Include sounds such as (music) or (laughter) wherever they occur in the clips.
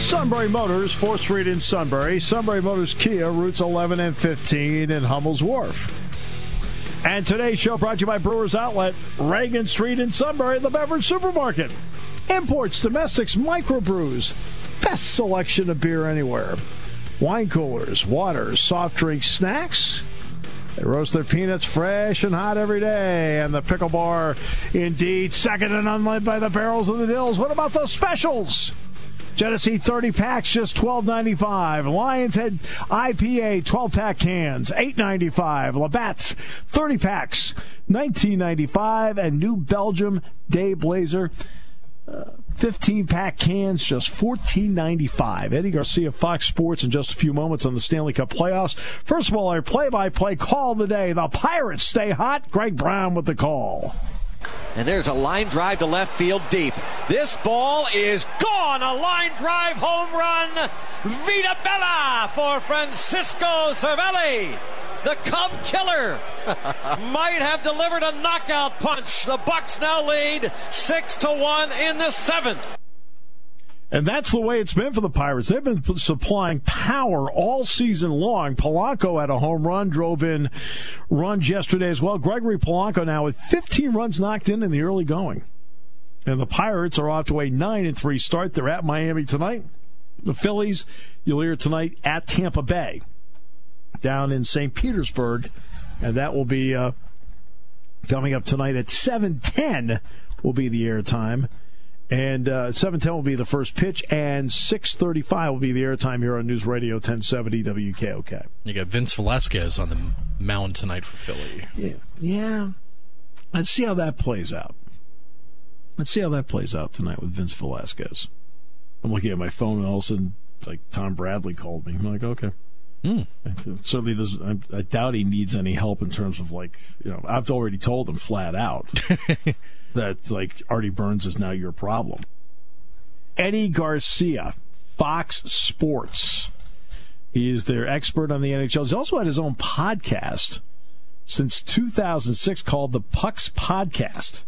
Sunbury Motors, 4th Street in Sunbury. Sunbury Motors Kia, routes 11 and 15 in Hummel's Wharf. And today's show brought to you by Brewers Outlet, Reagan Street in Sunbury, the beverage supermarket. Imports, domestics, microbrews. Best selection of beer anywhere. Wine coolers, water, soft drinks, snacks. They roast their peanuts fresh and hot every day. And the pickle bar, indeed, second and unled by the barrels of the dills. What about those specials? Genesee 30 packs, just $12.95. Lions Head IPA 12 pack cans, $8.95. Labatt's 30 packs, $19.95. And New Belgium Day Blazer. Uh, 15 pack cans, just $14.95. Eddie Garcia, Fox Sports, in just a few moments on the Stanley Cup playoffs. First of all, our play by play call of the day. The Pirates stay hot. Greg Brown with the call. And there's a line drive to left field deep. This ball is gone. A line drive home run. Vita Bella for Francisco Cervelli. The Cub killer (laughs) might have delivered a knockout punch. The Bucs now lead six to one in the seventh. And that's the way it's been for the Pirates. They've been supplying power all season long. Polanco had a home run, drove in runs yesterday as well. Gregory Polanco now with 15 runs knocked in in the early going. And the Pirates are off to a 9 and 3 start. They're at Miami tonight. The Phillies, you'll hear tonight at Tampa Bay down in St. Petersburg. And that will be uh, coming up tonight at 710 will be the air time. And uh, 710 will be the first pitch, and 635 will be the airtime here on News Radio 1070 WKOK. You got Vince Velasquez on the mound tonight for Philly. Yeah. Yeah. Let's see how that plays out. Let's see how that plays out tonight with Vince Velasquez. I'm looking at my phone, and all of a sudden, like, Tom Bradley called me. I'm like, okay. Mm. Certainly does. I, I doubt he needs any help in terms of like you know. I've already told him flat out (laughs) that like Artie Burns is now your problem. Eddie Garcia, Fox Sports. He is their expert on the NHL. He's also had his own podcast since 2006 called the Pucks Podcast.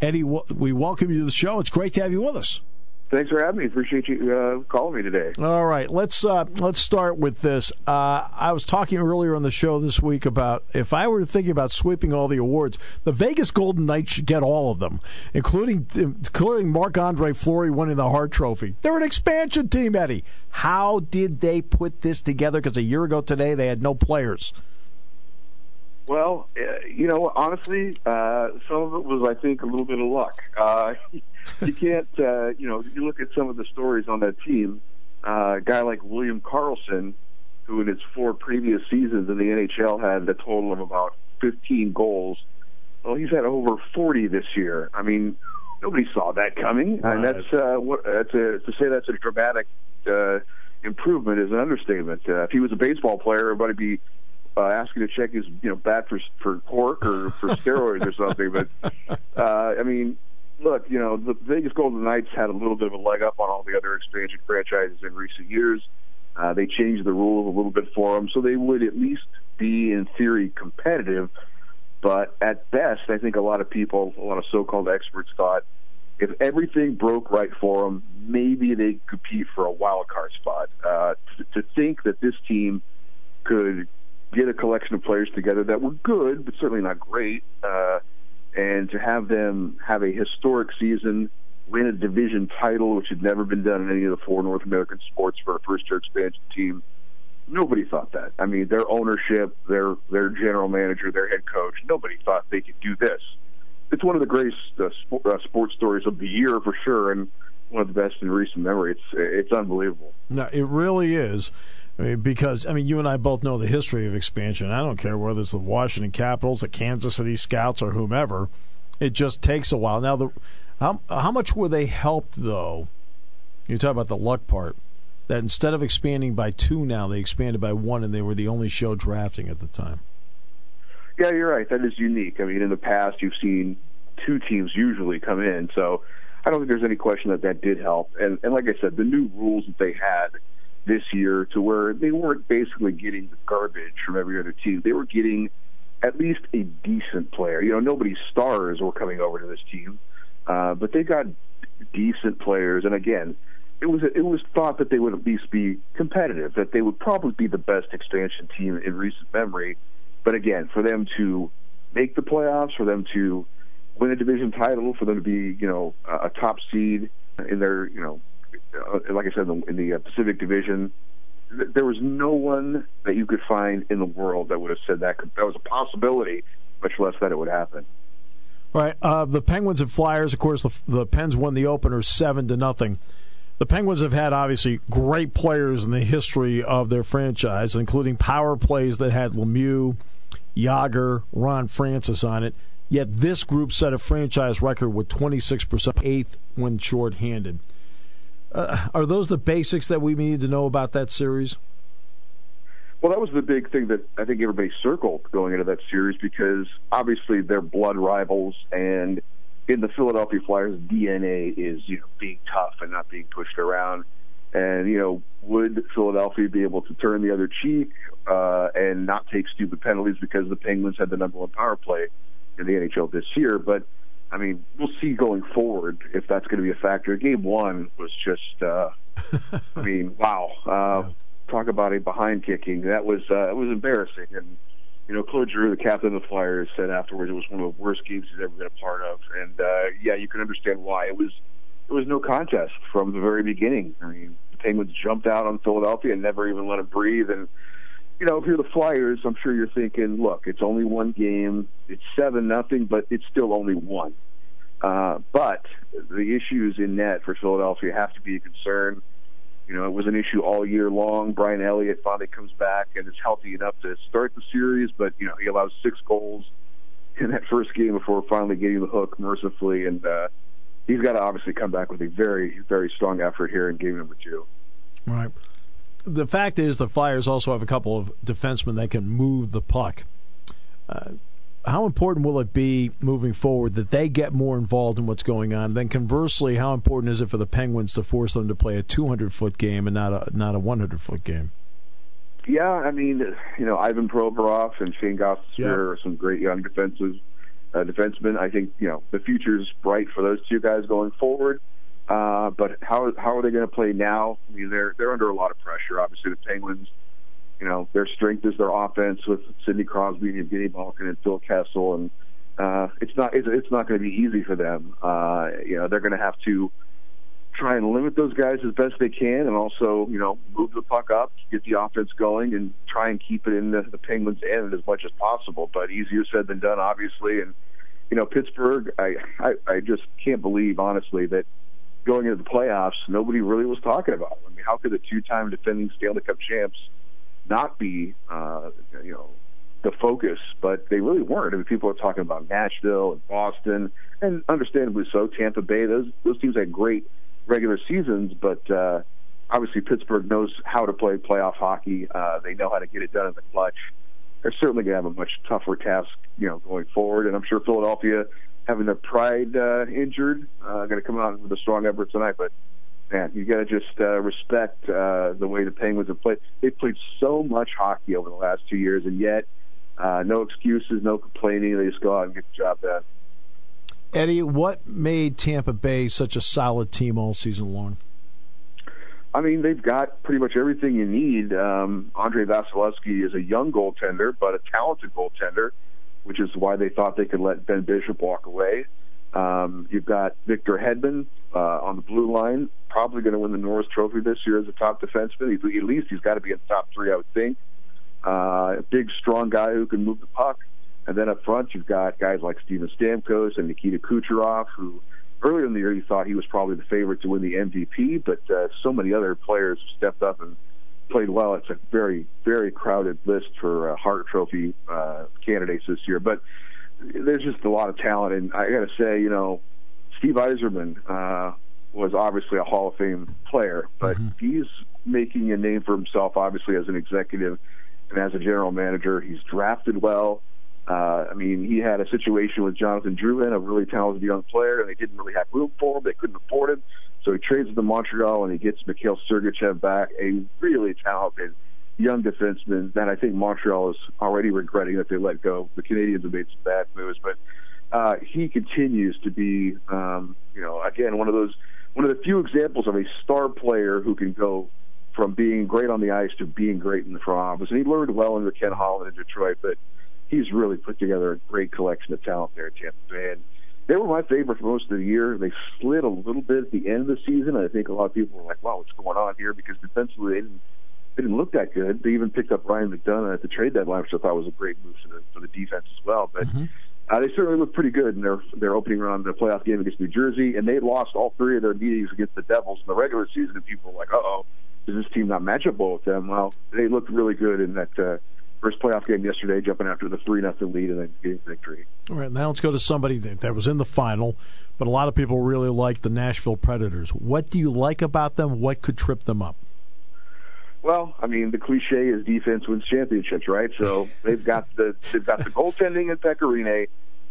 Eddie, we welcome you to the show. It's great to have you with us. Thanks for having me. Appreciate you uh, calling me today. All right, let's uh, let's start with this. Uh, I was talking earlier on the show this week about if I were thinking about sweeping all the awards, the Vegas Golden Knights should get all of them, including including Marc Andre Fleury winning the Hart Trophy. They're an expansion team, Eddie. How did they put this together? Because a year ago today they had no players. Well, uh, you know, honestly, uh, some of it was, I think, a little bit of luck. (laughs) Uh, you can't, uh, you know, you look at some of the stories on that team. Uh, a guy like William Karlsson, who in his four previous seasons in the NHL had a total of about 15 goals. Well, he's had over 40 this year. I mean, nobody saw that coming, and that's uh, what that's a, to say that's a dramatic uh, improvement is an understatement. Uh, if he was a baseball player, everybody'd be uh, asking to check his you know bat for for pork or for steroids or something. But (laughs) uh, I mean, look, you know, the Vegas Golden Knights had a little bit of a leg up on all the other expansion franchises in recent years. Uh, they changed the rules a little bit for them, so they would at least be, in theory, competitive. But at best, I think a lot of people, a lot of so-called experts, thought if everything broke right for them, maybe they could compete for a wild card spot. Uh, to, to think that this team could get a collection of players together that were good, but certainly not great. Uh, and to have them have a historic season, win a division title, which had never been done in any of the four North American sports for a first-year expansion team. Nobody thought that. I mean, their ownership, their their general manager, their head coach, nobody thought they could do this. It's one of the greatest uh, uh, sports stories of the year for sure, and one of the best in recent memory. It's it's unbelievable. No, it really is. I mean, because I mean, you and I both know the history of expansion. I don't care whether it's the Washington Capitals, the Kansas City Scouts, or whomever. It just takes a while. Now, the how how much were they helped though? You talk about the luck part. that instead of expanding by two now, they expanded by one, and they were the only show drafting at the time. Yeah, you're right. That is unique. I mean, in the past, you've seen two teams usually come in, so I don't think there's any question that that did help. And, and like I said, the new rules that they had this year to where they weren't basically getting the garbage from every other team. They were getting at least a decent player. You know, nobody's stars were coming over to this team, uh, but they got decent players. And again, it was it was thought that they would at least be competitive, that they would probably be the best expansion team in recent memory. But again, for them to make the playoffs, for them to win a division title, for them to be you know a top seed in their you know uh, like I said in the, in the uh, Pacific Division, there was no one that you could find in the world that would have said that could, that was a possibility, much less that it would happen. Right. Uh, the Penguins and Flyers, of course, the, the Pens won the opener seven to nothing. The Penguins have had obviously great players in the history of their franchise, including power plays that had Lemieux, Jagr, Ron Francis on it. Yet this group set a franchise record with 26%, eighth when shorthanded. Uh, are those the basics that we need to know about that series? Well, that was the big thing that I think everybody circled going into that series because obviously they're blood rivals, and in the Philadelphia Flyers, DNA is you know being tough and not being pushed around. And you know, would Philadelphia be able to turn the other cheek uh, and not take stupid penalties because the Penguins had the number one power play in the NHL this year? But I mean, we'll see going forward if that's going to be a factor. Game one was just, uh, (laughs) I mean, wow. Uh, talk about a behind kicking. That was uh, it was embarrassing. And you know, Claude Giroux, the captain of the Flyers, said afterwards it was one of the worst games he's ever been a part of. And uh, yeah, you can understand why. It was it was no contest from the very beginning. I mean, the Penguins jumped out on Philadelphia and never even let him breathe. And you know, if you're the Flyers, I'm sure you're thinking, look, it's only one game, it's seven nothing, but it's still only one. Uh, but the issues in net for Philadelphia have to be a concern. You know, it was an issue all year long. Brian Elliott finally comes back and is healthy enough to start the series, but you know he allows six goals in that first game before finally getting the hook mercifully, and uh, he's got to obviously come back with a very, very strong effort here in game number two. Right the fact is, the Flyers also have a couple of defensemen that can move the puck. Uh, how important will it be moving forward that they get more involved in what's going on? Then conversely, how important is it for the Penguins to force them to play a 200 foot game and not a not a 100 foot game? Yeah, I mean, you know, Ivan Provorov and Shane Goss yeah. are some great young defensive uh, defensemen. I think you know the future is bright for those two guys going forward. Uh, but how how are they going to play now? I mean, they're they're under a lot of pressure. Obviously, the Penguins, you know, their strength is their offense with Sidney Crosby and Evgeny Malkin and Phil Kessel, and uh, it's not it's, it's not going to be easy for them. Uh, you know, they're going to have to try and limit those guys as best they can, and also you know move the puck up, get the offense going, and try and keep it in the, the Penguins' end as much as possible. But easier said than done, obviously, and you know Pittsburgh, I I, I just can't believe honestly that going into the playoffs, nobody really was talking about. I mean, how could the two-time defending Stanley Cup champs not be, uh, you know, the focus? But they really weren't. I mean, people are talking about Nashville and Boston, and understandably so. Tampa Bay. Those those teams had great regular seasons, but uh, obviously Pittsburgh knows how to play playoff hockey. Uh, they know how to get it done in the clutch. They're certainly going to have a much tougher task, you know, going forward. And I'm sure Philadelphia having their pride uh, injured. Uh, going to come out with a strong effort tonight, but man, you got to just uh, respect uh, the way the Penguins have played. They've played so much hockey over the last two years, and yet uh, no excuses, no complaining. They just go out and get the job done. Eddie, what made Tampa Bay such a solid team all season long? I mean, they've got pretty much everything you need. Um, Andrei Vasilevskiy is a young goaltender, but a talented goaltender which is why they thought they could let Ben Bishop walk away. Um, you've got Victor Hedman uh, on the blue line, probably going to win the Norris Trophy this year as a top defenseman. He's, at least he's got to be in the top three, I would think. Uh, a big, strong guy who can move the puck. And then up front, you've got guys like Steven Stamkos and Nikita Kucherov, who earlier in the year you thought he was probably the favorite to win the MVP, but uh, so many other players have stepped up and played well. It's a very, very crowded list for uh, Hart Trophy uh, candidates this year. But there's just a lot of talent, and I got to say, you know, Steve Yzerman, uh, was obviously a Hall of Fame player, but mm-hmm. he's making a name for himself, obviously, as an executive and as a general manager. He's drafted well. Uh, I mean, he had a situation with Jonathan Drouin, a really talented young player, and they didn't really have room for him. They couldn't afford him. So he trades to Montreal and he gets Mikhail Sergachev back, a really talented young defenseman that I think Montreal is already regretting that they let go. The Canadiens have made some bad moves, but uh, he continues to be, um, you know, again one of those one of the few examples of a star player who can go from being great on the ice to being great in the front office. And he learned well under Ken Holland in Detroit, but he's really put together a great collection of talent there at Tampa Bay. And they were my favorite for most of the year. They slid a little bit at the end of the season. I think a lot of people were like, "Wow, what's going on here?" Because defensively, they didn't they didn't look that good. They even picked up Ryan McDonagh at the trade deadline, which I thought was a great move for the for the defense as well. But mm-hmm. uh, they certainly looked pretty good in their their opening round the playoff game against New Jersey, and they lost all three of their meetings against the Devils in the regular season. And people were like, "Uh oh, is this team not matchable with them?" Well, they looked really good in that. Uh, first playoff game yesterday, jumping after the three nothing lead and then getting victory. All right, now let's go to somebody that, that was in the final, but a lot of people really like the Nashville Predators. What do you like about them? What could trip them up? Well, I mean, the cliche is defense wins championships, right? So (laughs) they've got the they've got the goaltending in Pekka Rinne,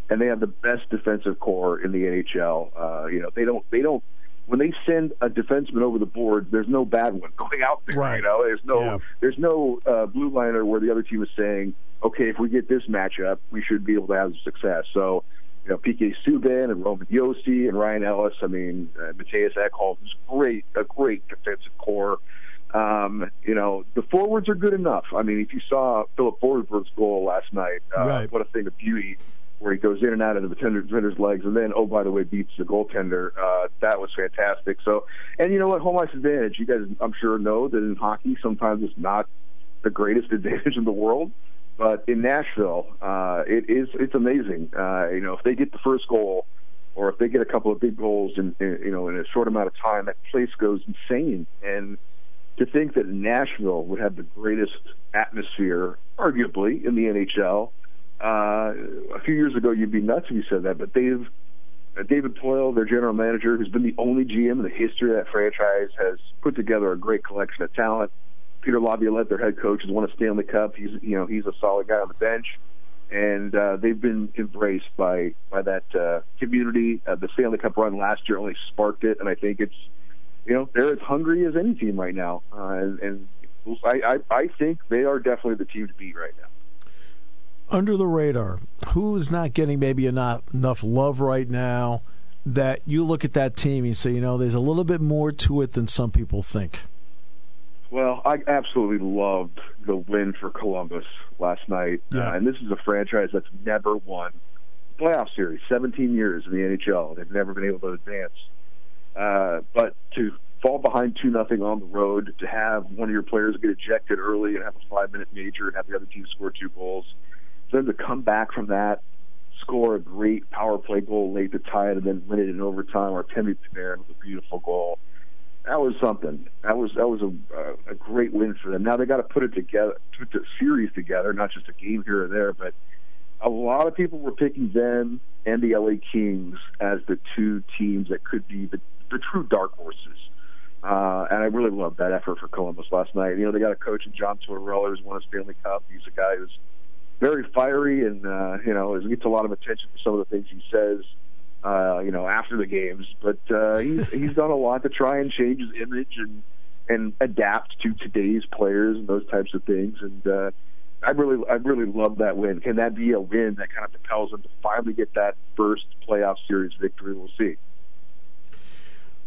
and they have the best defensive core in the NHL. Uh, you know, they don't they don't when they send a defenseman over the board, there's no bad one (laughs) going out there. Right. You know, there's no yeah. there's no uh, blue liner where the other team is saying, okay, if we get this matchup, we should be able to have success. So, you know, PK Subban and Roman Josi and Ryan Ellis. I mean, uh, Mattias Ekholm is great, a great defensive core. Um, you know, the forwards are good enough. I mean, if you saw Filip Forsberg's goal last night, uh, right. what a thing of beauty where he goes in and out of the defender's legs, and then oh by the way beats the goaltender. Uh, that was fantastic. So, and you know what, home ice advantage. You guys, I'm sure know that in hockey sometimes it's not the greatest (laughs) advantage in the world, but in Nashville, uh, it is. It's amazing. Uh, you know, if they get the first goal, or if they get a couple of big goals in, in you know in a short amount of time, that place goes insane. And to think that Nashville would have the greatest atmosphere, arguably, in the NHL uh, a few years ago, you'd be nuts if you said that, but they've uh, David Poile, their general manager, who's been the only GM in the history of that franchise, has put together a great collection of talent. Peter Laviolette, their head coach, has won a Stanley Cup. He's you know he's a solid guy on the bench, and uh, they've been embraced by by that uh, community. Uh, the Stanley Cup run last year only sparked it, and I think it's you know they're as hungry as any team right now, uh, and, and I, I I think they are definitely the team to beat right now under the radar, who is not getting maybe enough, enough love right now that you look at that team and say, you know, there's a little bit more to it than some people think? Well, I absolutely loved the win for Columbus last night. Yeah. Uh, and this is a franchise that's never won playoff series, 17 years in the NHL. They've never been able to advance. Uh, but to fall behind 2 nothing on the road, to have one of your players get ejected early and have a five minute major and have the other team score two goals – for them to come back from that, score a great power play goal late to tie it, and then win it in overtime, or Artemi Panarin with a beautiful goal. That was something. That was that was a a great win for them. Now they got to put it together, put the series together, not just a game here or there. But a lot of people were picking them and the LA Kings as the two teams that could be the the true dark horses. Uh, and I really loved that effort for Columbus last night. You know, they got a coach in John Tortorella who's won a Stanley Cup. He's a guy who's very fiery, and uh, you know, gets a lot of attention for some of the things he says. Uh, you know, after the games, but uh, he's he's done a lot to try and change his image and and adapt to today's players and those types of things. And uh, I really I really love that win. Can that be a win that kind of propels them to finally get that first playoff series victory? We'll see.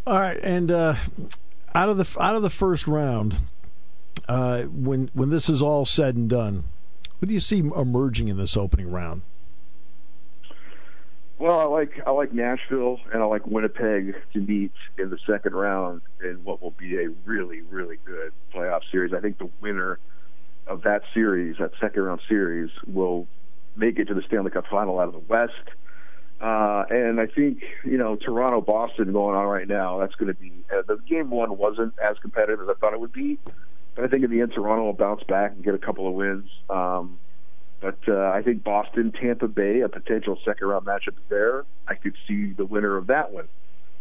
All right, and uh, out of the out of the first round, uh, when when this is all said and done, what do you see emerging in this opening round? Well, I like I like Nashville and I like Winnipeg to meet in the second round in what will be a really really good playoff series. I think the winner of that series, that second round series, will make it to the Stanley Cup final out of the West. Uh, and I think you know Toronto Boston going on right now. That's going to be uh, the game one wasn't as competitive as I thought it would be. I think in the end, Toronto will bounce back and get a couple of wins. Um, but uh, I think Boston, Tampa Bay, a potential second round matchup there. I could see the winner of that one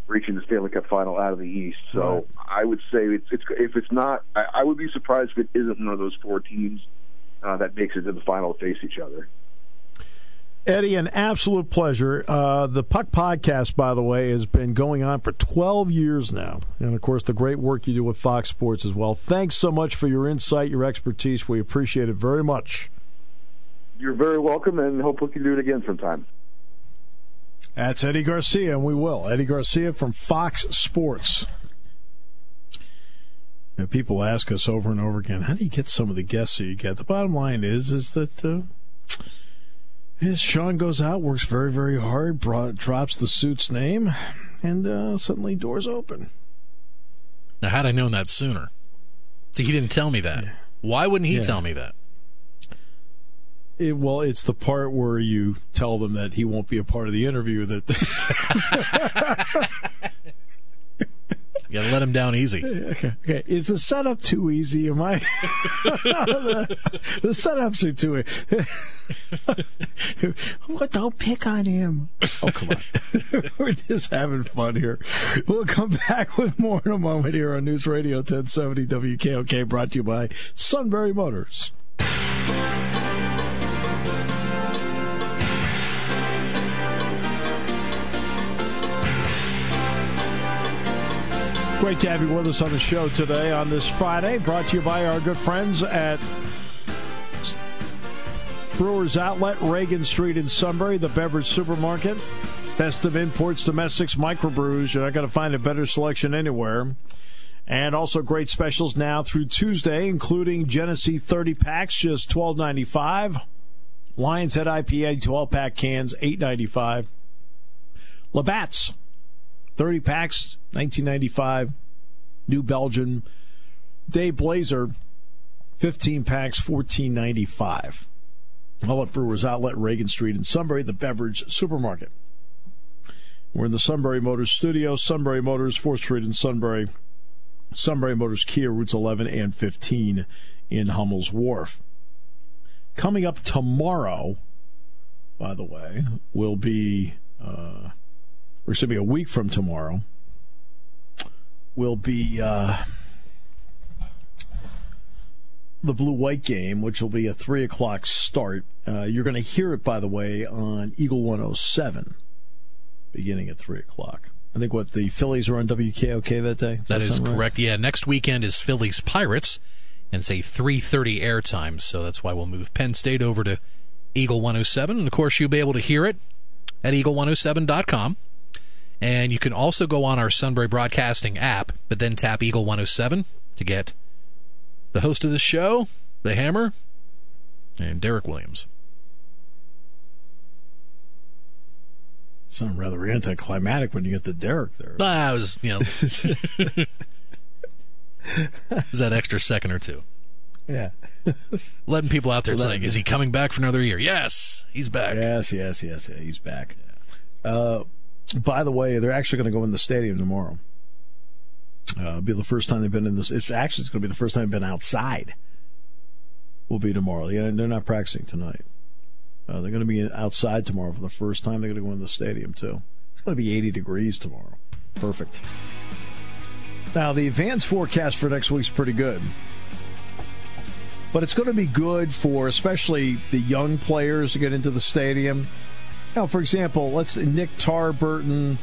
reaching the Stanley Cup final out of the East. So right. I would say it's, it's if it's not, I, I, would be surprised if it isn't one of those four teams uh, that makes it to the final to face each other. Eddie, an absolute pleasure. Uh, the Puck Podcast, by the way, has been going on for 12 years now. And of course, the great work you do with Fox Sports as well. Thanks so much for your insight, your expertise. We appreciate it very much. You're very welcome, and hope we can do it again sometime. That's Eddie Garcia, and we will. Eddie Garcia from Fox Sports. And people ask us over and over again, how do you get some of the guests that you get? The bottom line is, is that uh, his Sean goes out, works very, very hard, brought, drops the suit's name, and uh, suddenly doors open. Now, had I known that sooner? See, he didn't tell me that. Yeah. Why wouldn't he yeah. tell me that? It, well, it's the part where you tell them that he won't be a part of the interview. That (laughs) (laughs) you gotta let him down easy. (laughs) Okay. okay. Is the setup too easy? Am I? the, (laughs) the, setups are too. Easy. (laughs) what? Don't pick on him. Oh come on. We're just having fun here. We'll come back with more in a moment here on News Radio 1070 WKOK, brought to you by Sunbury Motors. Great to have you with us on the show today on this Friday, brought to you by our good friends at Brewers Outlet, Reagan Street in Sunbury, the beverage supermarket. Best of imports, domestics, microbrews. You're not going to find a better selection anywhere. And also great specials now through Tuesday, including Genesee 30 packs, just $12.95. Lions Head IPA 12 pack cans, $8.95. Labatt's 30 packs, 1995. New Belgium. Day Blazer, 15 packs, 1495. All at Brewers Outlet, Reagan Street in Sunbury, the beverage supermarket. We're in the Sunbury Motors studio. Sunbury Motors, 4th Street in Sunbury. Sunbury Motors Kia, routes 11 and 15 in Hummel's Wharf. Coming up tomorrow, by the way, will be uh, or should be a week from tomorrow, will be uh, the blue white game, which will be a 3 o'clock start. Uh, you're going to hear it, by the way, on Eagle 107, beginning at 3 o'clock. I think what the Phillies are on WKOK that day. Does that, that is correct. Right? Yeah, next weekend is Phillies Pirates, and it's a 3:30 airtime, so that's why we'll move Penn State over to Eagle 107, and of course you'll be able to hear it at eagle107.com. And you can also go on our Sunbury Broadcasting app, but then tap Eagle 107 to get the host of the show, The Hammer, and Derek Williams. Sound rather anticlimactic when you get the Derek there. But I was, you know, (laughs) is that extra second or two? Yeah. (laughs) Letting people out there so saying, is he coming back for another year? Yes, he's back. Yes, yes, yes, yeah, he's back. Yeah. Uh, by the way, they're actually going to go in the stadium tomorrow. Uh, be the first time they've been in this. It's actually it's going to be the first time they've been outside. Will be tomorrow. Yeah, they're not practicing tonight. Uh, they're going to be outside tomorrow for the first time. They're going to go in the stadium too. It's going to be 80 degrees tomorrow. Perfect. Now the advance forecast for next week's pretty good. But it's going to be good for especially the young players to get into the stadium know, for example, let's Nick Tarburton,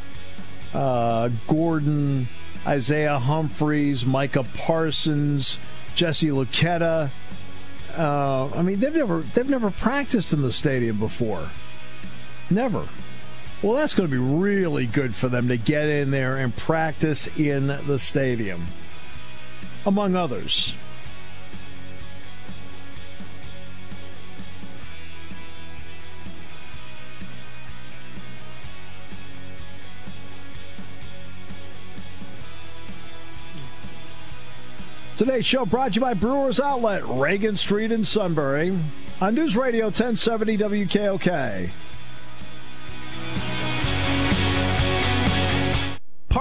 uh, Gordon, Isaiah Humphries, Micah Parsons, Jesse Luketa. Uh, I mean, they've never they've never practiced in the stadium before. Never. Well, that's going to be really good for them to get in there and practice in the stadium, among others. Today's show brought to you by Brewers Outlet, Reagan Street in Sunbury, on News Radio 1070 WKOK.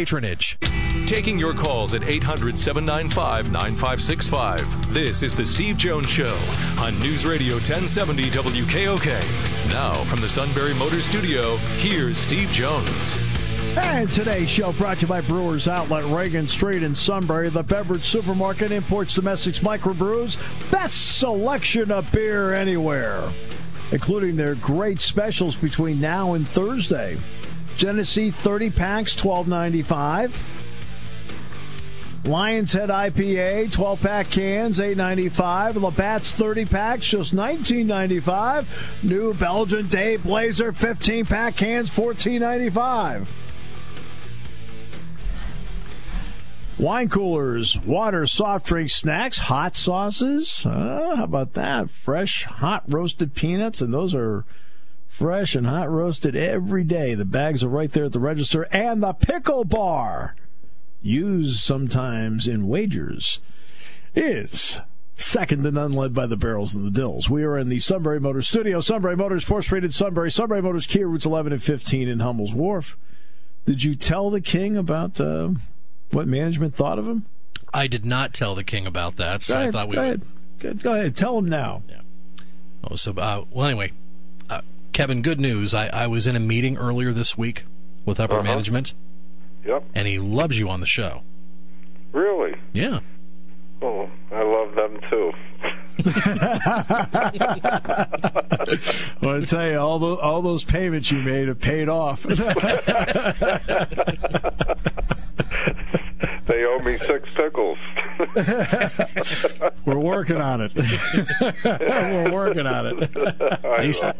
patronage. Taking your calls at 800 795 9565. This is The Steve Jones Show on News Radio 1070 WKOK. Now, from the Sunbury Motor Studio, here's Steve Jones. And today's show brought to you by Brewers Outlet, Reagan Street in Sunbury. The beverage supermarket imports domestics microbrews. Best selection of beer anywhere, including their great specials between now and Thursday. Genesee 30 packs, twelve ninety five. Lion's Head IPA, 12 pack cans, eight ninety five. Labatt's 30 packs, just nineteen ninety five. New Belgium Day Blazer, 15 pack cans, fourteen ninety five. Wine coolers, water, soft drinks, snacks, hot sauces. Uh, how about that? Fresh, hot roasted peanuts, and those are fresh and hot roasted every day. The bags are right there at the register, and the pickle bar, used sometimes in wagers, is second to none, led by the barrels and the dills. We are in the Sunbury Motors studio. Sunbury Motors, force rated Sunbury. Sunbury Motors, Kia routes 11 and 15 in Hummel's Wharf. Did you tell the king about uh, what management thought of him? I did not tell the king about that, so Go I thought we go would. Ahead. Go ahead. Tell him now. Yeah. Oh, so uh, well, anyway, Kevin. Good news. I, I was in a meeting earlier this week with upper Uh-huh. management, Yep. and he loves you on the show. Really? Yeah. Oh, I love them too. (laughs) I want to tell you, all those all those payments you made have paid off. (laughs) (laughs) They owe me six pickles. (laughs) We're working on it. (laughs) We're working on it. See,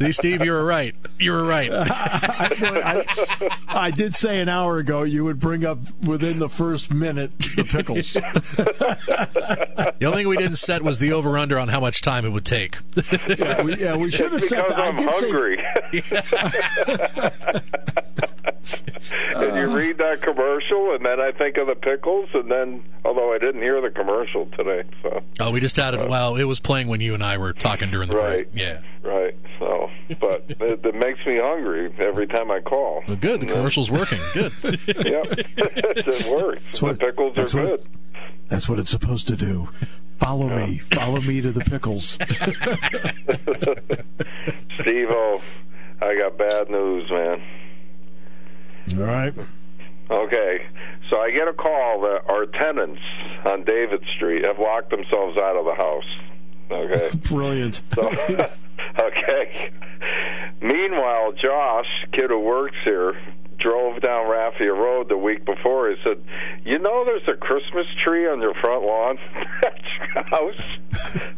see, Steve, you were right. You were right. I, I did say an hour ago you would bring up within the first minute the pickles. The only thing we didn't set was the over under on how much time it would take. yeah, we, yeah, we should have set that. I I'm did say- hungry. (laughs) and you uh. read that commercial, and then I think of the pickles, and then although I didn't hear the commercial today, so Oh, we just had it. Well, it was playing when you and I were talking during the Right. break. Yeah. right. So, but (laughs) it, it makes me hungry every time I call. Well, good. The And then- commercial's working. Good. (laughs) Yep, it works. what- the pickles are that's what- good. That's what it's supposed to do. Follow me. Follow me to the pickles. Steve, oh, I got bad news, man. All right. Okay, so I get a call that our tenants on David Street have locked themselves out of the house. Okay, (laughs) Brilliant. so (laughs) okay. Meanwhile, Josh, kid who works here, drove down Raffia Road the week before. He said, "You know, there's a Christmas tree on your front lawn." (laughs) That's house.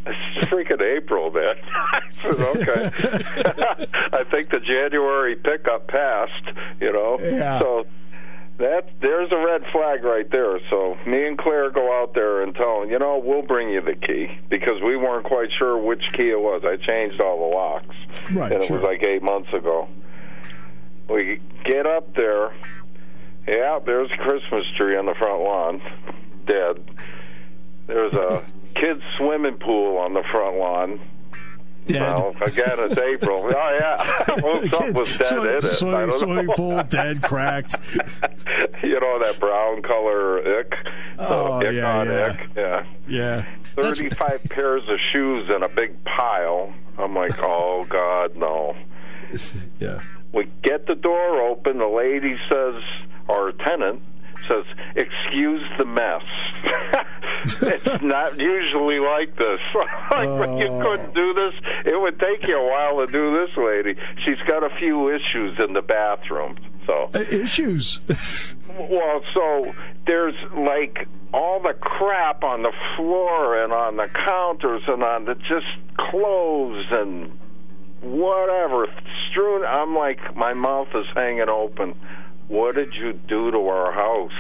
It's freaking April, man. (laughs) I said, okay. (laughs) I think the January pickup passed. You know, Yeah. so that there's a red flag right there. So me and Claire go out there and tell them, you know, we'll bring you the key because we weren't quite sure which key it was. I changed all the locks, Right, and it sure. was like eight months ago. We get up there. Yeah, there's a Christmas tree on the front lawn, dead. There's a (laughs) kids' swimming pool on the front lawn. Dead. Well, again, it's April. (laughs) Oh yeah, well, something was dead Swim- in it. I Swimming, swimming pool, dead, (laughs) cracked. you know that brown color ick. Oh, ick yeah, on yeah. ick. Yeah. Yeah. Thirty-five pairs of shoes in a big pile. I'm like, oh God, no. Yeah. We get the door open. The lady says, our tenant says, "Excuse the mess." (laughs) it's (laughs) not usually like this. (laughs) like when you Oh. couldn't do this, it would take you a while to do this, lady. She's got a few issues in the bathroom, so. Uh, issues. Well, so there's like all the crap on the floor and on the counters and on the just clothes and whatever strewn. I'm like, my mouth is hanging open. what did you do to our house?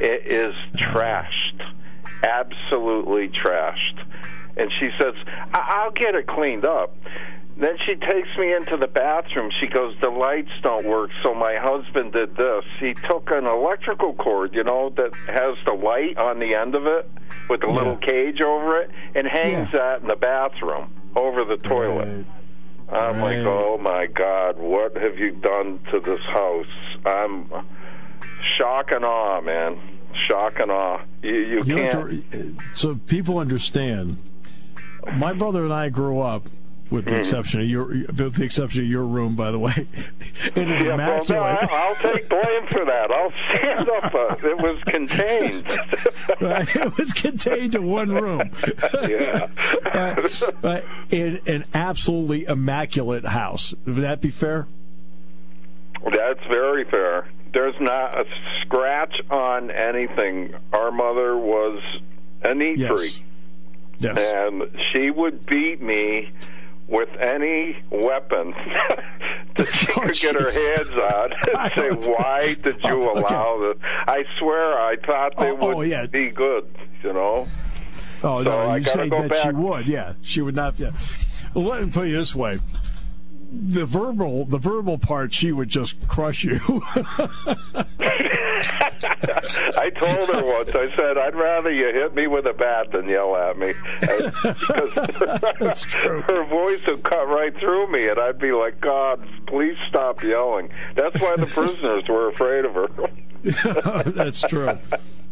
It is trashed, absolutely trashed. And she says, I- I'll get it cleaned up. Then she takes me into the bathroom. She goes, The lights don't work, so my husband did this. He took an electrical cord, you know, that has the light on the end of it with the Yeah. little cage over it, and hangs Yeah. that in the bathroom over the toilet. Right. I'm Right. like, oh my God, what have you done to this house? I'm shock and awe, man. Shock and awe. You, you, You can't. to, so people understand. My brother and I grew up, with Hmm. the exception of your, with the exception of your room, by the way, (laughs) in an yeah, well, no, immaculate. I'll take blame for that. I'll stand up. Uh, it was contained. (laughs) Right? It was contained to one room. yeah. Right? (laughs) Right? In an absolutely immaculate house. Would that be fair? That's very fair. There's not a scratch on anything. Our mother was a neat Yes. freak. Yes. and she would beat me with any weapon that she Oh, could get her hands on (laughs) and say, "Why did you Oh, okay. allow this?" I swear, I thought they Oh, oh would oh, yeah. be good. You know, Oh So no, you say that she would. Yeah, she would not. Yeah. Well, let me put it this way: the verbal, the verbal part, she would just crush you. (laughs) (laughs) I told her once. I said, "I'd rather you hit me with a bat than yell at me." (laughs) That's true. (laughs) Her voice would cut right through me, and I'd be like, "God, please stop yelling." That's why the prisoners were afraid of her. That's true.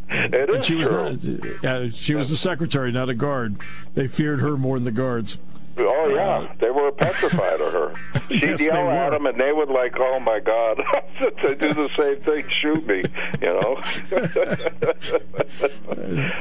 It is She was true. not. Yeah, she was the secretary, not a guard. They feared her more than the guards. Oh yeah, they were petrified of her. (laughs) She'd Yes, yell at them, and they would like, "Oh my God!" (laughs) they do the same thing. Shoot me, you know. (laughs)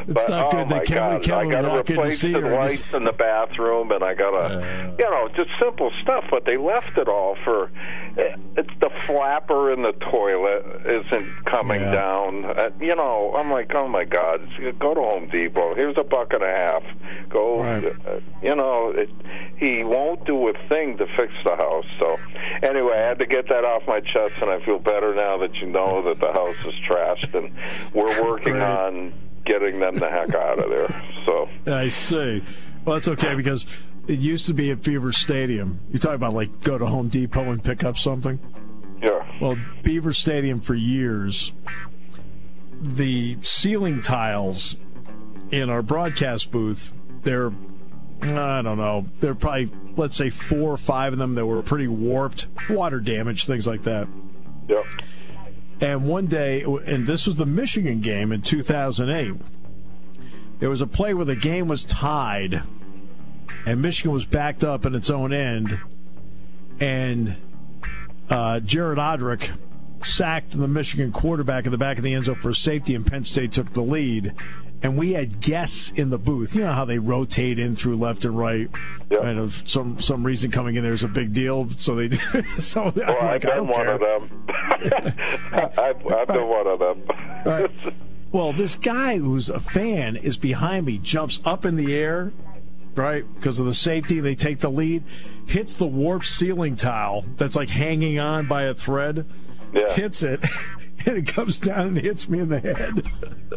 It's not oh good. They my can't, I got to walk in to replace the lights in the bathroom, and I got to, you know, just simple stuff. But they left it all for. It's the flapper in the toilet isn't coming Yeah. down. Uh, you know, I'm like, oh my God, go to Home Depot. Here's a buck and a half. Go, Right. uh, you know, it, he won't do a thing to fix the house. So, anyway, I had to get that off my chest, and I feel better now that you know that the house is trashed, and we're working Right. on getting them the heck out of there. So, I see. Well, that's okay because it used to be at Beaver Stadium. You talk about like go to Home Depot and pick up something. yeah. Well, Beaver Stadium for years, the ceiling tiles in our broadcast booth, they're, I don't know, There are probably, let's say, four or five of them that were pretty warped, water damage, things like that. Yeah. And one day, and this was the Michigan game in 2008, there was a play where the game was tied, and Michigan was backed up in its own end, and uh, Jared Odrick sacked the Michigan quarterback in the back of the end zone for a safety, and Penn State took the lead. And we had guests in the booth. You know how they rotate in through left and right. Yeah. And if some some reason coming in there is a big deal, so they. (laughs) so Well, I'm I've like, been one care. of them. (laughs) I've, I've been one of them. Right. Well, this guy who's a fan is behind me, jumps up in the air, right? Because of the safety, they take the lead, hits the warped ceiling tile that's like hanging on by a thread, Yeah. hits it, (laughs) and it comes down and hits me in the head.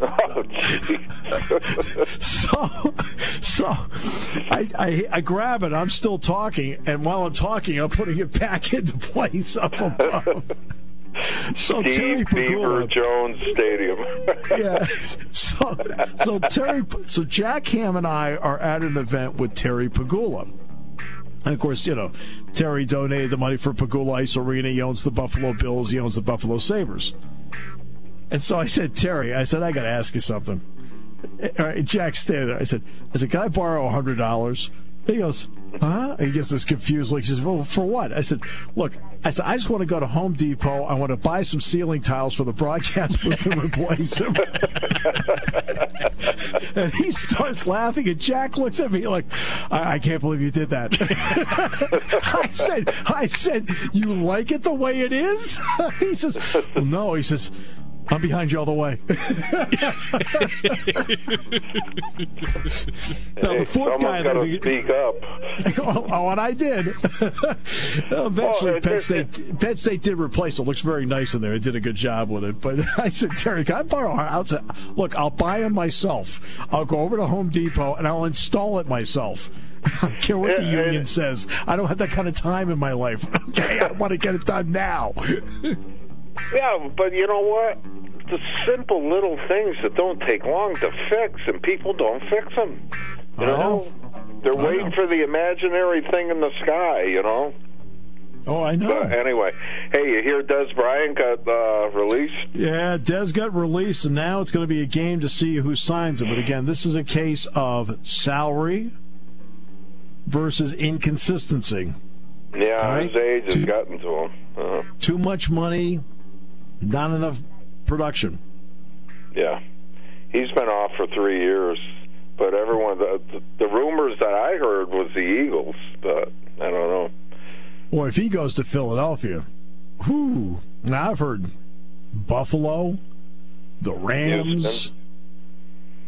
(laughs) oh. (laughs) So, so I, I, I grab it. I'm still talking, and while I'm talking, I'm putting it back into place up above. So Terry Beaver Pegula, Jones Stadium. yeah. So, so Terry, so Jack Ham and I are at an event with Terry Pegula. And of course, you know, Terry donated the money for Pegula Ice Arena. He owns the Buffalo Bills. He owns the Buffalo Sabres. And so I said, Terry, I said, I got to ask you something. All right, Jack, stay there. I said, I said, can I borrow a hundred dollars? He goes, huh? He gets this confused look. He says, well, for what? I said, look, I said, I just want to go to Home Depot. I want to buy some ceiling tiles for the broadcast booth and replace them. (laughs) and he starts laughing, and Jack looks at me like, I, I can't believe you did that. (laughs) I said, I said, you like it the way it is? (laughs) he says, well, no. He says, I'm behind you all the way. (laughs) now, the fourth guy that- to speak up. (laughs) oh, oh, and I did. (laughs) Oh, eventually, Well, Penn it- State Penn State did replace it. Looks very nice in there. It did a good job with it. But I said, Terry, can I borrow our outside? Look, I'll buy them myself. I'll go over to Home Depot and I'll install it myself. I don't care what the union says. I don't have that kind of time in my life. Okay, I want to get it done now. Yeah, but you know what? The simple little things that don't take long to fix, and people don't fix them. You know, know. they're I waiting know. for the imaginary thing in the sky. You know. Oh, I know. But anyway, hey, you hear Dez Bryant got uh, released? Yeah, Dez got released, and now it's going to be a game to see who signs him. But again, this is a case of salary versus inconsistency. Yeah, right. his age has gotten to him. Uh, Too much money, not enough production. yeah, he's been off for three years. But everyone, the, the, the rumors that I heard was the Eagles, but I don't know. Well, if he goes to Philadelphia, whoo! Now I've heard Buffalo, the Rams. Houston.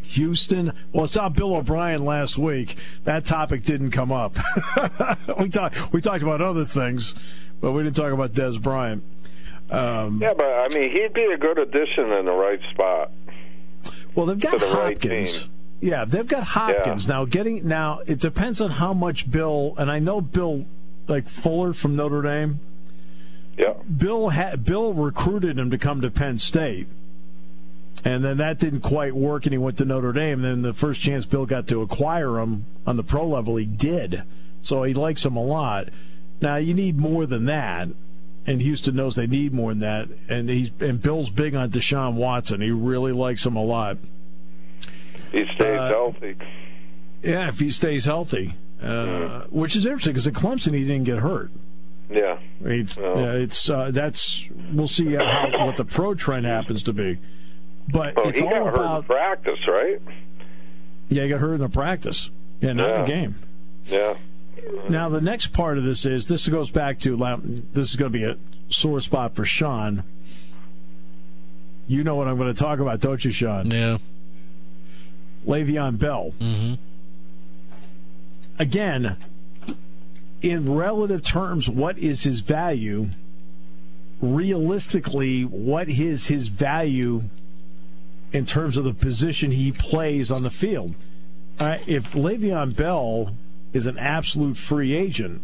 Houston. Well, I saw Bill O'Brien last week. That topic didn't come up. (laughs) we talked. We talked about other things, but we didn't talk about Dez Bryant. Um, Yeah, but I mean, he'd be a good addition in the right spot. Well, they've got the Hopkins. team. Yeah, they've got Hopkins. Now getting now it depends on how much Bill and I know Bill like Fuller from Notre Dame. Yeah, Bill had Bill recruited him to come to Penn State. And then that didn't quite work, and he went to Notre Dame. Then the first chance Bill got to acquire him on the pro level, he did. So he likes him a lot. Now you need more than that, and Houston knows they need more than that. And he's and Bill's big on Deshaun Watson. He really likes him a lot. he stays Uh, healthy. Yeah, if he stays healthy, uh, which is interesting because at Clemson he didn't get hurt. Yeah, It's No. yeah, it's uh, that's we'll see how what the pro trend happens to be. But well, it's he got all hurt in about practice, right? yeah, he got hurt in the practice. Yeah, not in the game. Yeah. Now the next part of this is this goes back to this is going to be a sore spot for Sean. You know what I'm going to talk about, don't you, Sean? Yeah. Le'Veon Bell. Mm-hmm. Again, in relative terms, what is his value? Realistically, what is his value in terms of the position he plays on the field? Uh, if Le'Veon Bell is an absolute free agent,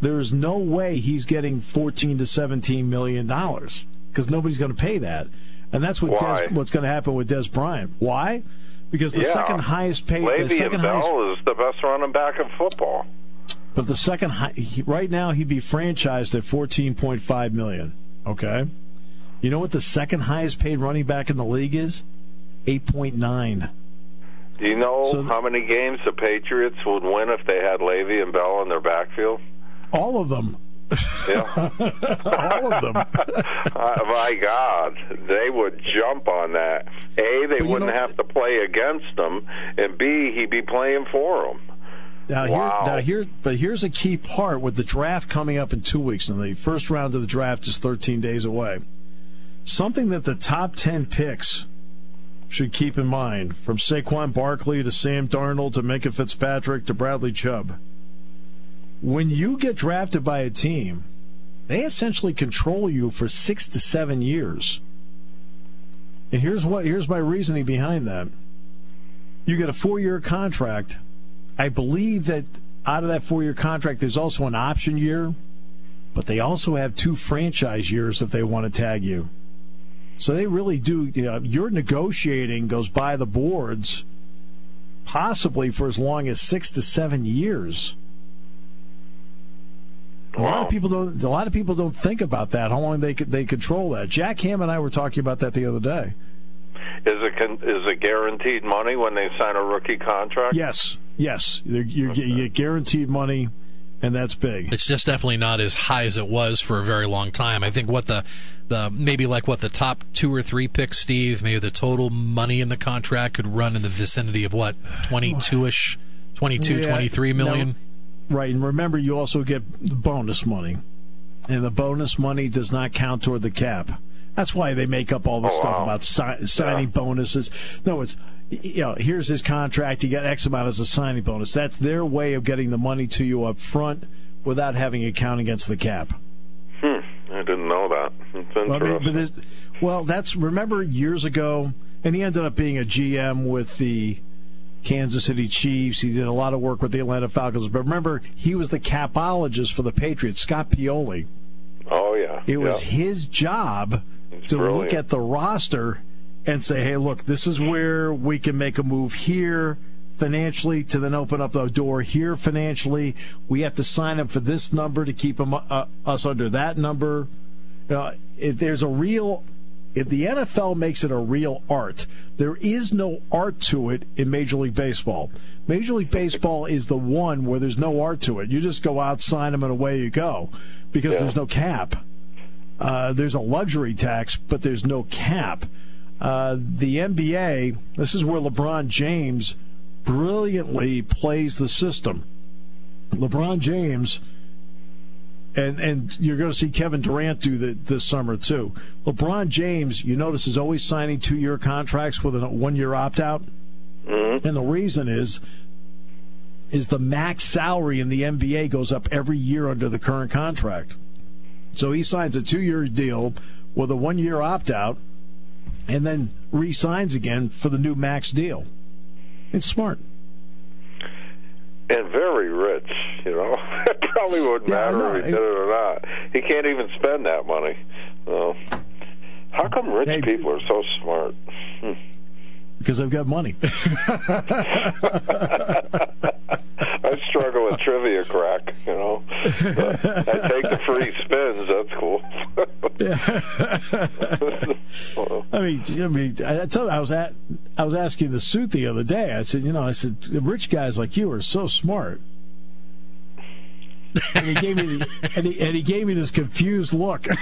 there is no way he's getting 14 to 17 million dollars because nobody's going to pay that, and that's what Dez, what's going to happen with Dez Bryant. Why? Because the yeah. second highest paid, the Le'Veon second highest Bell is the best running back in football. but the second high, he, right now he'd be franchised at 14.5 million. Okay. You know what the second highest paid running back in the league is? 8.9. Do you know So- how many games the Patriots would win if they had Le'Veon Bell in their backfield? All of them. Yeah. (laughs) All of them. (laughs) Uh, my God, they would jump on that. A, they you wouldn't know- have to play against them, and B, he'd be playing for them. Now, Wow. here, now here, but here's a key part with the draft coming up in two weeks, and the first round of the draft is 13 days away. Something that the top 10 picks should keep in mind, from Saquon Barkley to Sam Darnold to Minkah Fitzpatrick to Bradley Chubb. When you get drafted by a team, they essentially control you for six to seven years. And here's what here's my reasoning behind that. You get a four year contract. I believe that out of that four year contract there's also an option year, but they also have two franchise years if they want to tag you. So they really do you know, your negotiating goes by the boards possibly for as long as six to seven years. A lot of people don't. A lot of people don't think about that. How long they they control that. Jack Ham and I were talking about that the other day. Is it is it guaranteed money when they sign a rookie contract? Yes, yes, you, you, you get guaranteed money, and that's big. It's just definitely not as high as it was for a very long time. I think what the the maybe like what the top two or three picks, Steve, maybe the total money in the contract could run in the vicinity of what twenty two ish, 22, Yeah, 23 million. no. Right, and remember, you also get the bonus money, and the bonus money does not count toward the cap. That's why they make up all this Oh, stuff wow. about si- signing bonuses. No, it's you know, here's his contract. He got X amount as a signing bonus. That's their way of getting the money to you up front without having it count against the cap. Hmm. I didn't know that. It's Well, interesting. but well, that's remember years ago, and he ended up being a GM with the Kansas City Chiefs. He did a lot of work with the Atlanta Falcons. But remember, he was the capologist for the Patriots, Scott Pioli. oh yeah. It was yeah. his job to look at the roster and say, "Hey, look, this is where we can make a move here." Financially, to then open up the door here financially, we have to sign up for this number to keep 'em, uh, us under that number. You know, if there's a real, if the NFL makes it a real art, there is no art to it in Major League Baseball. Major League Baseball is the one where there's no art to it. You just go out, sign them, and away you go, because Yeah. there's no cap. Uh, there's a luxury tax, but there's no cap. Uh, the NBA, this is where LeBron James brilliantly plays the system. LeBron James, and and you're going to see Kevin Durant do that this summer too. LeBron James, you notice, is always signing two-year contracts with a one-year opt-out, Mhm. and the reason is is the max salary in the NBA goes up every year under the current contract. So he signs a two-year deal with a one-year opt-out, and then re-signs again for the new max deal. It's smart. and very rich. You know, (laughs) it probably wouldn't Yeah, matter if he did it or not. He can't even spend that money. So, how come rich Hey, people are so smart? Hmm. because they've got money. (laughs) (laughs) (laughs) I struggle with trivia crack. You know, But I take the free spins. That's cool. (laughs) Well, I mean, I mean, I tell you, I was at, I was asking the suit the other day. I said, you know, I said, rich guys like you are so smart. And he gave me, (laughs) and he, and he gave me this confused look. I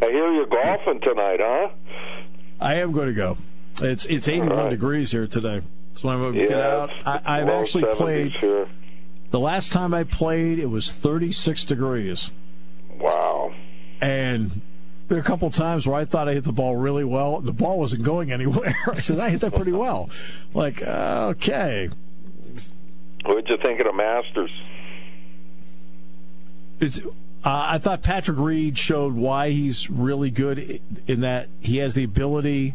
hear you're golfing tonight, huh? I am going to go. It's it's 81 All right. degrees here today. So I'm going to get out. I, I've actually played. Here. The last time I played, it was 36 degrees. Wow. And there were a couple times where I thought I hit the ball really well. The ball wasn't going (laughs) anywhere. I said, I hit that pretty well. Like, uh, okay. What'd you think of the Masters? It's, uh, I thought Patrick Reed showed why he's really good in that he has the ability.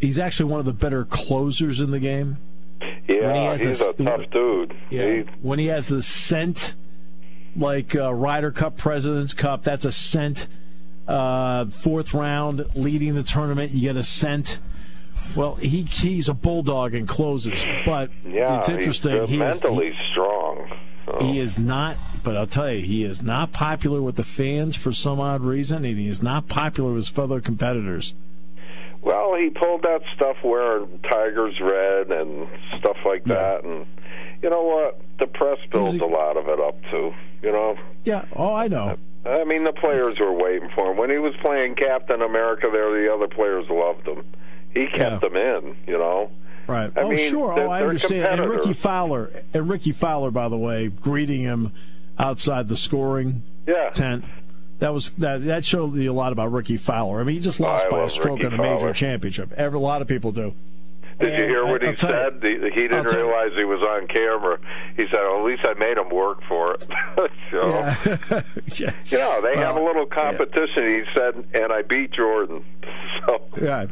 He's actually one of the better closers in the game. Yeah, he's this- a tough dude. He, When he has the scent, like uh, Ryder Cup, President's Cup, that's a scent. Uh, fourth round, leading the tournament, you get a scent. Well, he he's a bulldog and closes, but yeah, it's interesting. He's he, is, mentally strong. So. he, he is not, but I'll tell you, he is not popular with the fans for some odd reason, and he is not popular with his fellow competitors. Well, he pulled that stuff wearing Tigers red and stuff like Yeah. that, and you know what? The press builds a lot of it up too. You know, Yeah. Oh, I know. I mean, the players were waiting for him when he was playing Captain America. There, the other players loved him. He kept Yeah. them in. You know. Right. I oh, mean, sure. Oh, I understand. And Rickie. Fowler, and Rickie Fowler, by the way, greeting him outside the scoring Yeah. tent. That was that. That showed you a lot about Rickie Fowler. I mean, he just lost I by a stroke Rickie in a major Fowler. championship. Every, a lot of people do. Did you hear what I- he said? you- He, he didn't realize he was on camera. He said, well, "At least I made him work for it." (laughs) so, Yeah. (laughs) yeah. you know, they have a little competition. He said, and I beat Jordan. (laughs) So, Yeah.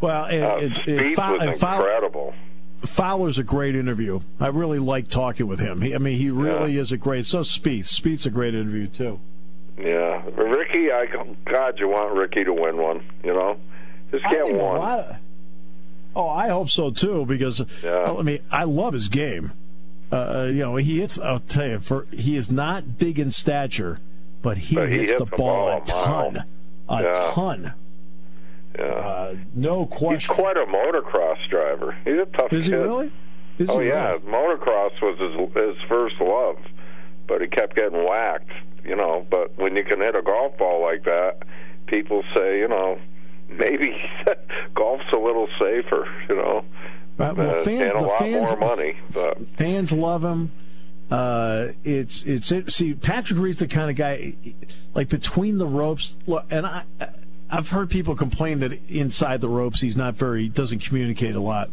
Well, and, uh, and, and, Spieth Fow- was and incredible. Fowler's a great interview. I really like talking with him. He, I mean, he really Yeah. is a great. So Spieth, Spieth's a great interview too. Yeah, Rickie. I God, you want Rickie to win one? You know, just get one. of- oh, I hope so too. Because Yeah. I mean, I love his game. Uh, you know, he hits. I'll tell you, for he is not big in stature, but he But he hits hits the the ball, ball a ton, a Yeah. ton. Yeah, Uh, no he's quite a motocross driver. He's a tough Is he really? Is Oh he yeah, really? motocross was his his first love, but he kept getting whacked. You know, but when you can hit a golf ball like that, people say, you know, maybe (laughs) golf's a little safer. You know, Right, well, uh, fan- and a the lot fans, more money. But Fans love him. Uh, it's it's it, see Patrick Reed's the kind of guy like between the ropes. Look, and I I've heard people complain that inside the ropes he's not very doesn't communicate a lot.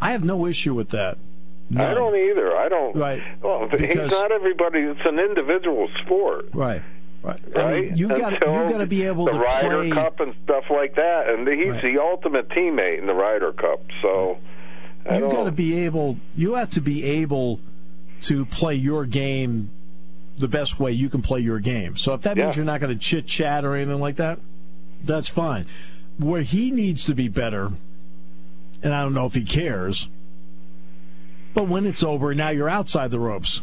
I have no issue with that. None. I don't either. I don't. Right. Well, Because- he's not everybody. It's an individual sport. Right. Right. Right? I mean, you got you got to be able the to Ryder play. Cup and stuff like that, and he's Right. the ultimate teammate in the Ryder Cup. So I you got to be able. You have to be able to play your game the best way you can play your game. So if that means Yeah. you're not going to chit chat or anything like that, that's fine. Where he needs to be better, and I don't know if he cares. But when it's over, now you're outside the ropes.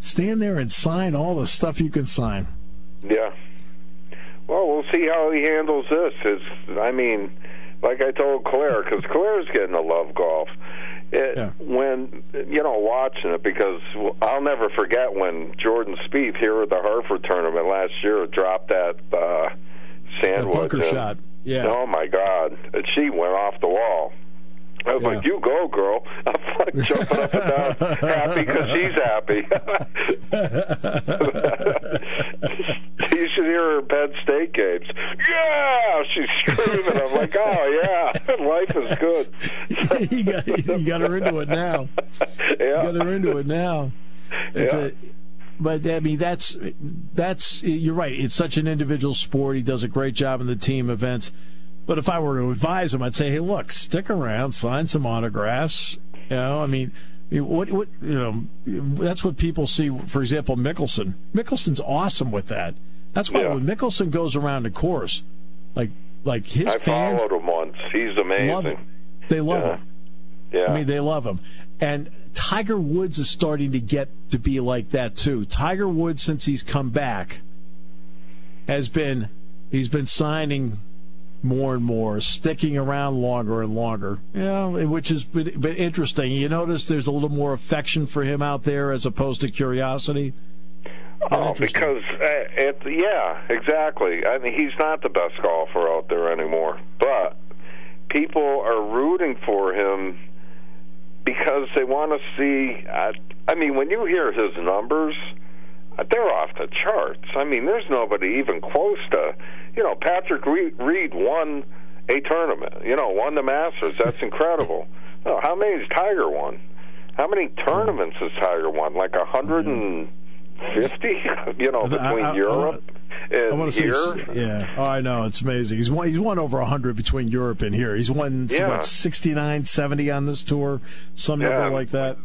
Stand there and sign all the stuff you can sign. Yeah. Well, we'll see how he handles this. Is I mean, like I told Claire, because Claire's getting to love golf. It, Yeah. When you know watching it, because I'll never forget when Jordan Spieth here at the Hartford tournament last year dropped that uh, sandwich. bunker and- shot. Yeah. Oh my God! And she went off the wall. I was Yeah. like, "You go, girl!" (laughs) I'm like jumping up and down, happy because she's happy. (laughs) you should hear her Penn State games. Yeah, she's screaming. I'm like, "Oh yeah, (laughs) life is good." you, got, you got her into it now. yeah, Got her into it now. It's Yeah. a- but I mean, that's that's you're right. It's such an individual sport. He does a great job in the team events. But if I were to advise him, I'd say, hey, look, stick around, sign some autographs. You know, I mean, what what you know, that's what people see. For example, Mickelson. Mickelson's awesome with that. That's why Yeah. when Mickelson goes around the course, like like his I fans followed him once. He's love amazing. him. They love Yeah. him. Yeah, I mean, they love him. And Tiger Woods is starting to get to be like that too. Tiger Woods, since he's come back, has been he's been signing more and more, sticking around longer and longer. Yeah, which has been, been interesting. You notice there's a little more affection for him out there as opposed to curiosity. Oh, because uh, it, yeah, exactly. I mean, he's not the best golfer out there anymore, but people are rooting for him because they want to see. Uh, I mean, when you hear his numbers, they're off the charts. I mean, there's nobody even close to. You know, Patrick Reed won a tournament. You know, won the Masters. That's incredible. (laughs) How many has Tiger won? How many tournaments has Tiger won? Like a hundred and fifty. (laughs) You know, between I- I- Europe I and want to here. say, yeah. Oh, I know it's amazing. He's won. He's won over hundred between Europe and here. He's won Yeah. what 69, 70 on this tour, some Yeah. number like that.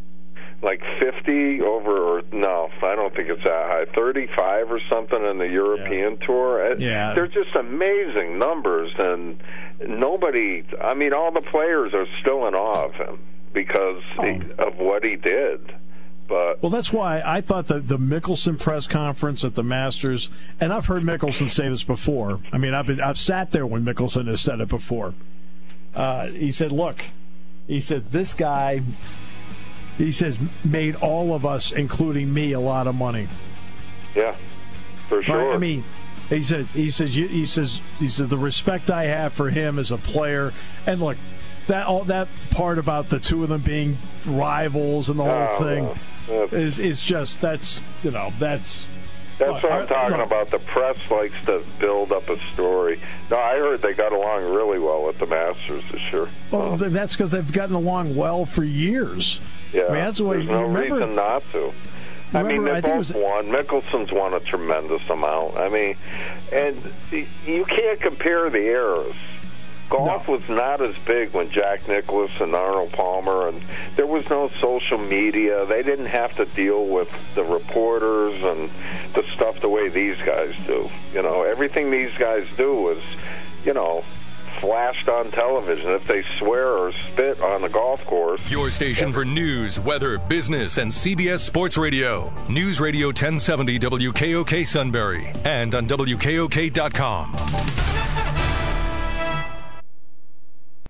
Like 50 over or no i don't think it's that high 35 or something in the european tour Uh, Yeah. they're just amazing numbers and nobody i mean all the players are still in awe of him because he, of what he did but Well, that's why I thought that the Mickelson press conference at the Masters, and I've heard Mickelson say this before. I mean, I've been I've sat there when Mickelson has said it before. Uh, he said, "Look," he said, "this guy," he says, "made all of us, including me, a lot of money." yeah for sure I mean, he said, he says, he says, he said, the respect I have for him as a player, and look, that all that part about the two of them being rivals and the whole Oh, thing uh, is is just that's you know that's That's what I'm talking about. The press likes to build up a story. No, I heard they got along really well at the Masters this year. Well, that's because they've gotten along well for years. Yeah, I mean, that's the way there's no remember. reason not to. I mean, they I both was- won. Mickelson's won a tremendous amount. I mean, and you can't compare the eras. Golf was not as big when Jack Nicklaus and Arnold Palmer, and there was no social media. They didn't have to deal with the reporters and the stuff the way these guys do. You know, everything these guys do is, you know, flashed on television. If they swear or spit on the golf course, Your station for news, weather, business, and CBS Sports Radio. News Radio 1070 WKOK Sunbury and on WKOK.com.